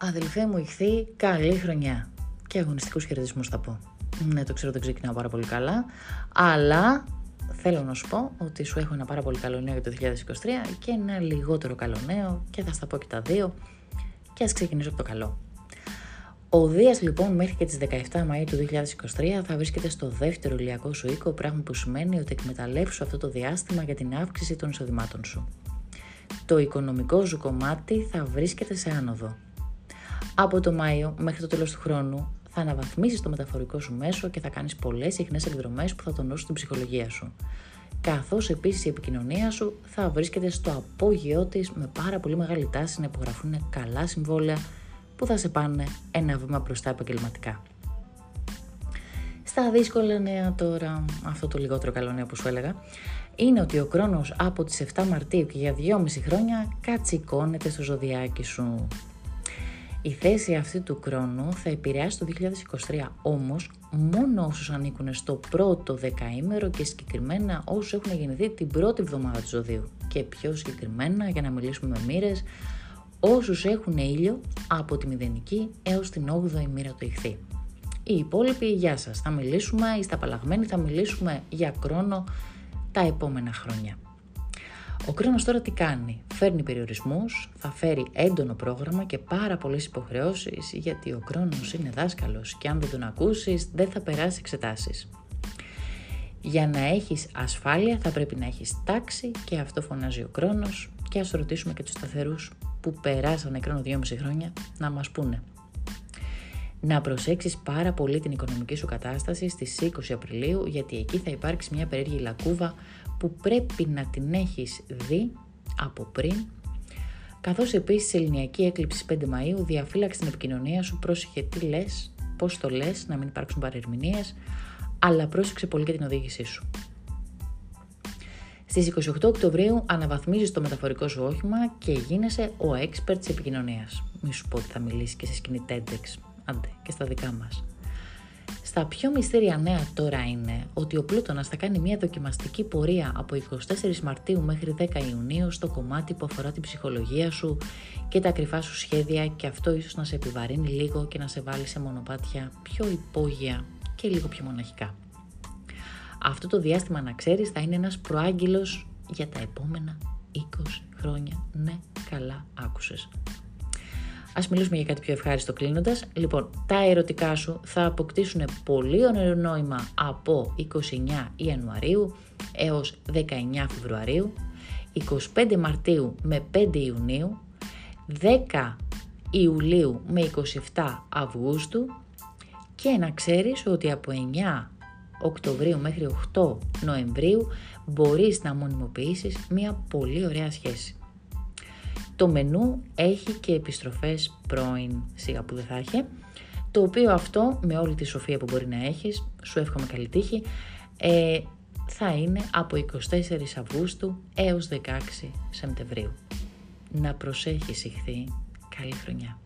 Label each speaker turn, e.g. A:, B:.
A: Αδελφέ μου ηχθεί καλή χρονιά και αγωνιστικούς χαιρετισμούς θα πω. Ναι, το ξέρω, δεν ξεκινάω πάρα πολύ καλά, αλλά θέλω να σου πω ότι σου έχω ένα πάρα πολύ καλό νέο για το 2023 και ένα λιγότερο καλό νέο και θα στα πω και τα δύο και ας ξεκινήσω από το καλό. Ο Δίας λοιπόν μέχρι και τις 17 Μαΐου του 2023 θα βρίσκεται στο δεύτερο ηλιακό σου οίκο, πράγμα που σημαίνει ότι εκμεταλλεύσου αυτό το διάστημα για την αύξηση των εισοδημάτων σου. Το οικονομικό σου κομμάτι θα βρίσκεται σε άνοδο. Από το Μάιο μέχρι το τέλος του χρόνου θα αναβαθμίσεις το μεταφορικό σου μέσο και θα κάνεις πολλές συχνές εκδρομές που θα τονώσουν την ψυχολογία σου. Καθώς επίσης η επικοινωνία σου θα βρίσκεται στο απόγειό της με πάρα πολύ μεγάλη τάση να υπογραφούν καλά συμβόλαια που θα σε πάνε ένα βήμα μπροστά επαγγελματικά. Στα δύσκολα νέα τώρα, αυτό το λιγότερο καλό νέο που σου έλεγα, είναι ότι ο χρόνος από τις 7 Μαρτίου και για 2,5 χρόνια κατσικώνεται στο ζωδιάκι σου. Η θέση αυτή του χρόνου θα επηρεάσει το 2023, όμως μόνο όσους ανήκουν στο πρώτο δεκαήμερο και συγκεκριμένα όσους έχουν γεννηθεί την πρώτη εβδομάδα του ζωδίου. Και πιο συγκεκριμένα, για να μιλήσουμε με μοίρες, όσους έχουν ήλιο από τη μηδενική έως την 8η μοίρα του ηχθή. Οι υπόλοιποι, γεια σας, θα μιλήσουμε, είστε απαλλαγμένοι, θα μιλήσουμε για χρόνο τα επόμενα χρόνια. Ο κρίνος τώρα τι κάνει; Φέρνει περιορισμούς, θα φέρει έντονο πρόγραμμα και πάρα πολλές υποχρεώσεις γιατί ο χρόνος είναι δάσκαλος και αν δεν τον ακούσεις δεν θα περάσει εξετάσεις. Για να έχεις ασφάλεια θα πρέπει να έχεις τάξη και αυτό φωνάζει ο χρόνος και ας ρωτήσουμε και τους σταθερούς που περάσανε χρόνο 2,5 χρόνια να μας πούνε. Να προσέξεις πάρα πολύ την οικονομική σου κατάσταση στις 20 Απριλίου γιατί εκεί θα υπάρξει μια περίεργη λακκούβα που πρέπει να την έχεις δει από πριν καθώς επίσης η ελληνιακή έκλειψη 5 Μαΐου διαφύλαξε την επικοινωνία σου, πρόσεχε τι λες, πώς το λες, να μην υπάρξουν παρερμηνίες, αλλά πρόσεξε πολύ και την οδήγησή σου. Στις 28 Οκτωβρίου αναβαθμίζεις το μεταφορικό σου όχημα και γίνεσαι ο expert της επικοινωνίας. Μη σου πω ότι θα μιλήσεις και σε σκηνή TEDx, άντε και στα δικά μας. Στα πιο μυστήρια νέα τώρα είναι ότι ο Πλούτονας θα κάνει μια δοκιμαστική πορεία από 24 Μαρτίου μέχρι 10 Ιουνίου στο κομμάτι που αφορά την ψυχολογία σου και τα κρυφά σου σχέδια και αυτό ίσως να σε επιβαρύνει λίγο και να σε βάλει σε μονοπάτια πιο υπόγεια και λίγο πιο μοναχικά. Αυτό το διάστημα να ξέρεις θα είναι ένας προάγγελος για τα επόμενα 20 χρόνια. Ναι, καλά άκουσες. Α μιλήσουμε για κάτι πιο ευχάριστο κλείνοντας. Λοιπόν, τα ερωτικά σου θα αποκτήσουν πολύ ωραίο νόημα από 29 Ιανουαρίου έως 19 Φεβρουαρίου, 25 Μαρτίου με 5 Ιουνίου, 10 Ιουλίου με 27 Αυγούστου και να ξέρεις ότι από 9 Οκτωβρίου μέχρι 8 Νοεμβρίου μπορείς να μονιμοποιήσεις μια πολύ ωραία σχέση. Το μενού έχει και επιστροφές πρώην, σιγά που δεν θα έχει, το οποίο αυτό με όλη τη σοφία που μπορεί να έχεις, σου εύχομαι καλή τύχη, ε, θα είναι από 24 Αυγούστου έως 16 Σεπτεμβρίου. Να προσέχεις ηχθεί. Καλή χρονιά.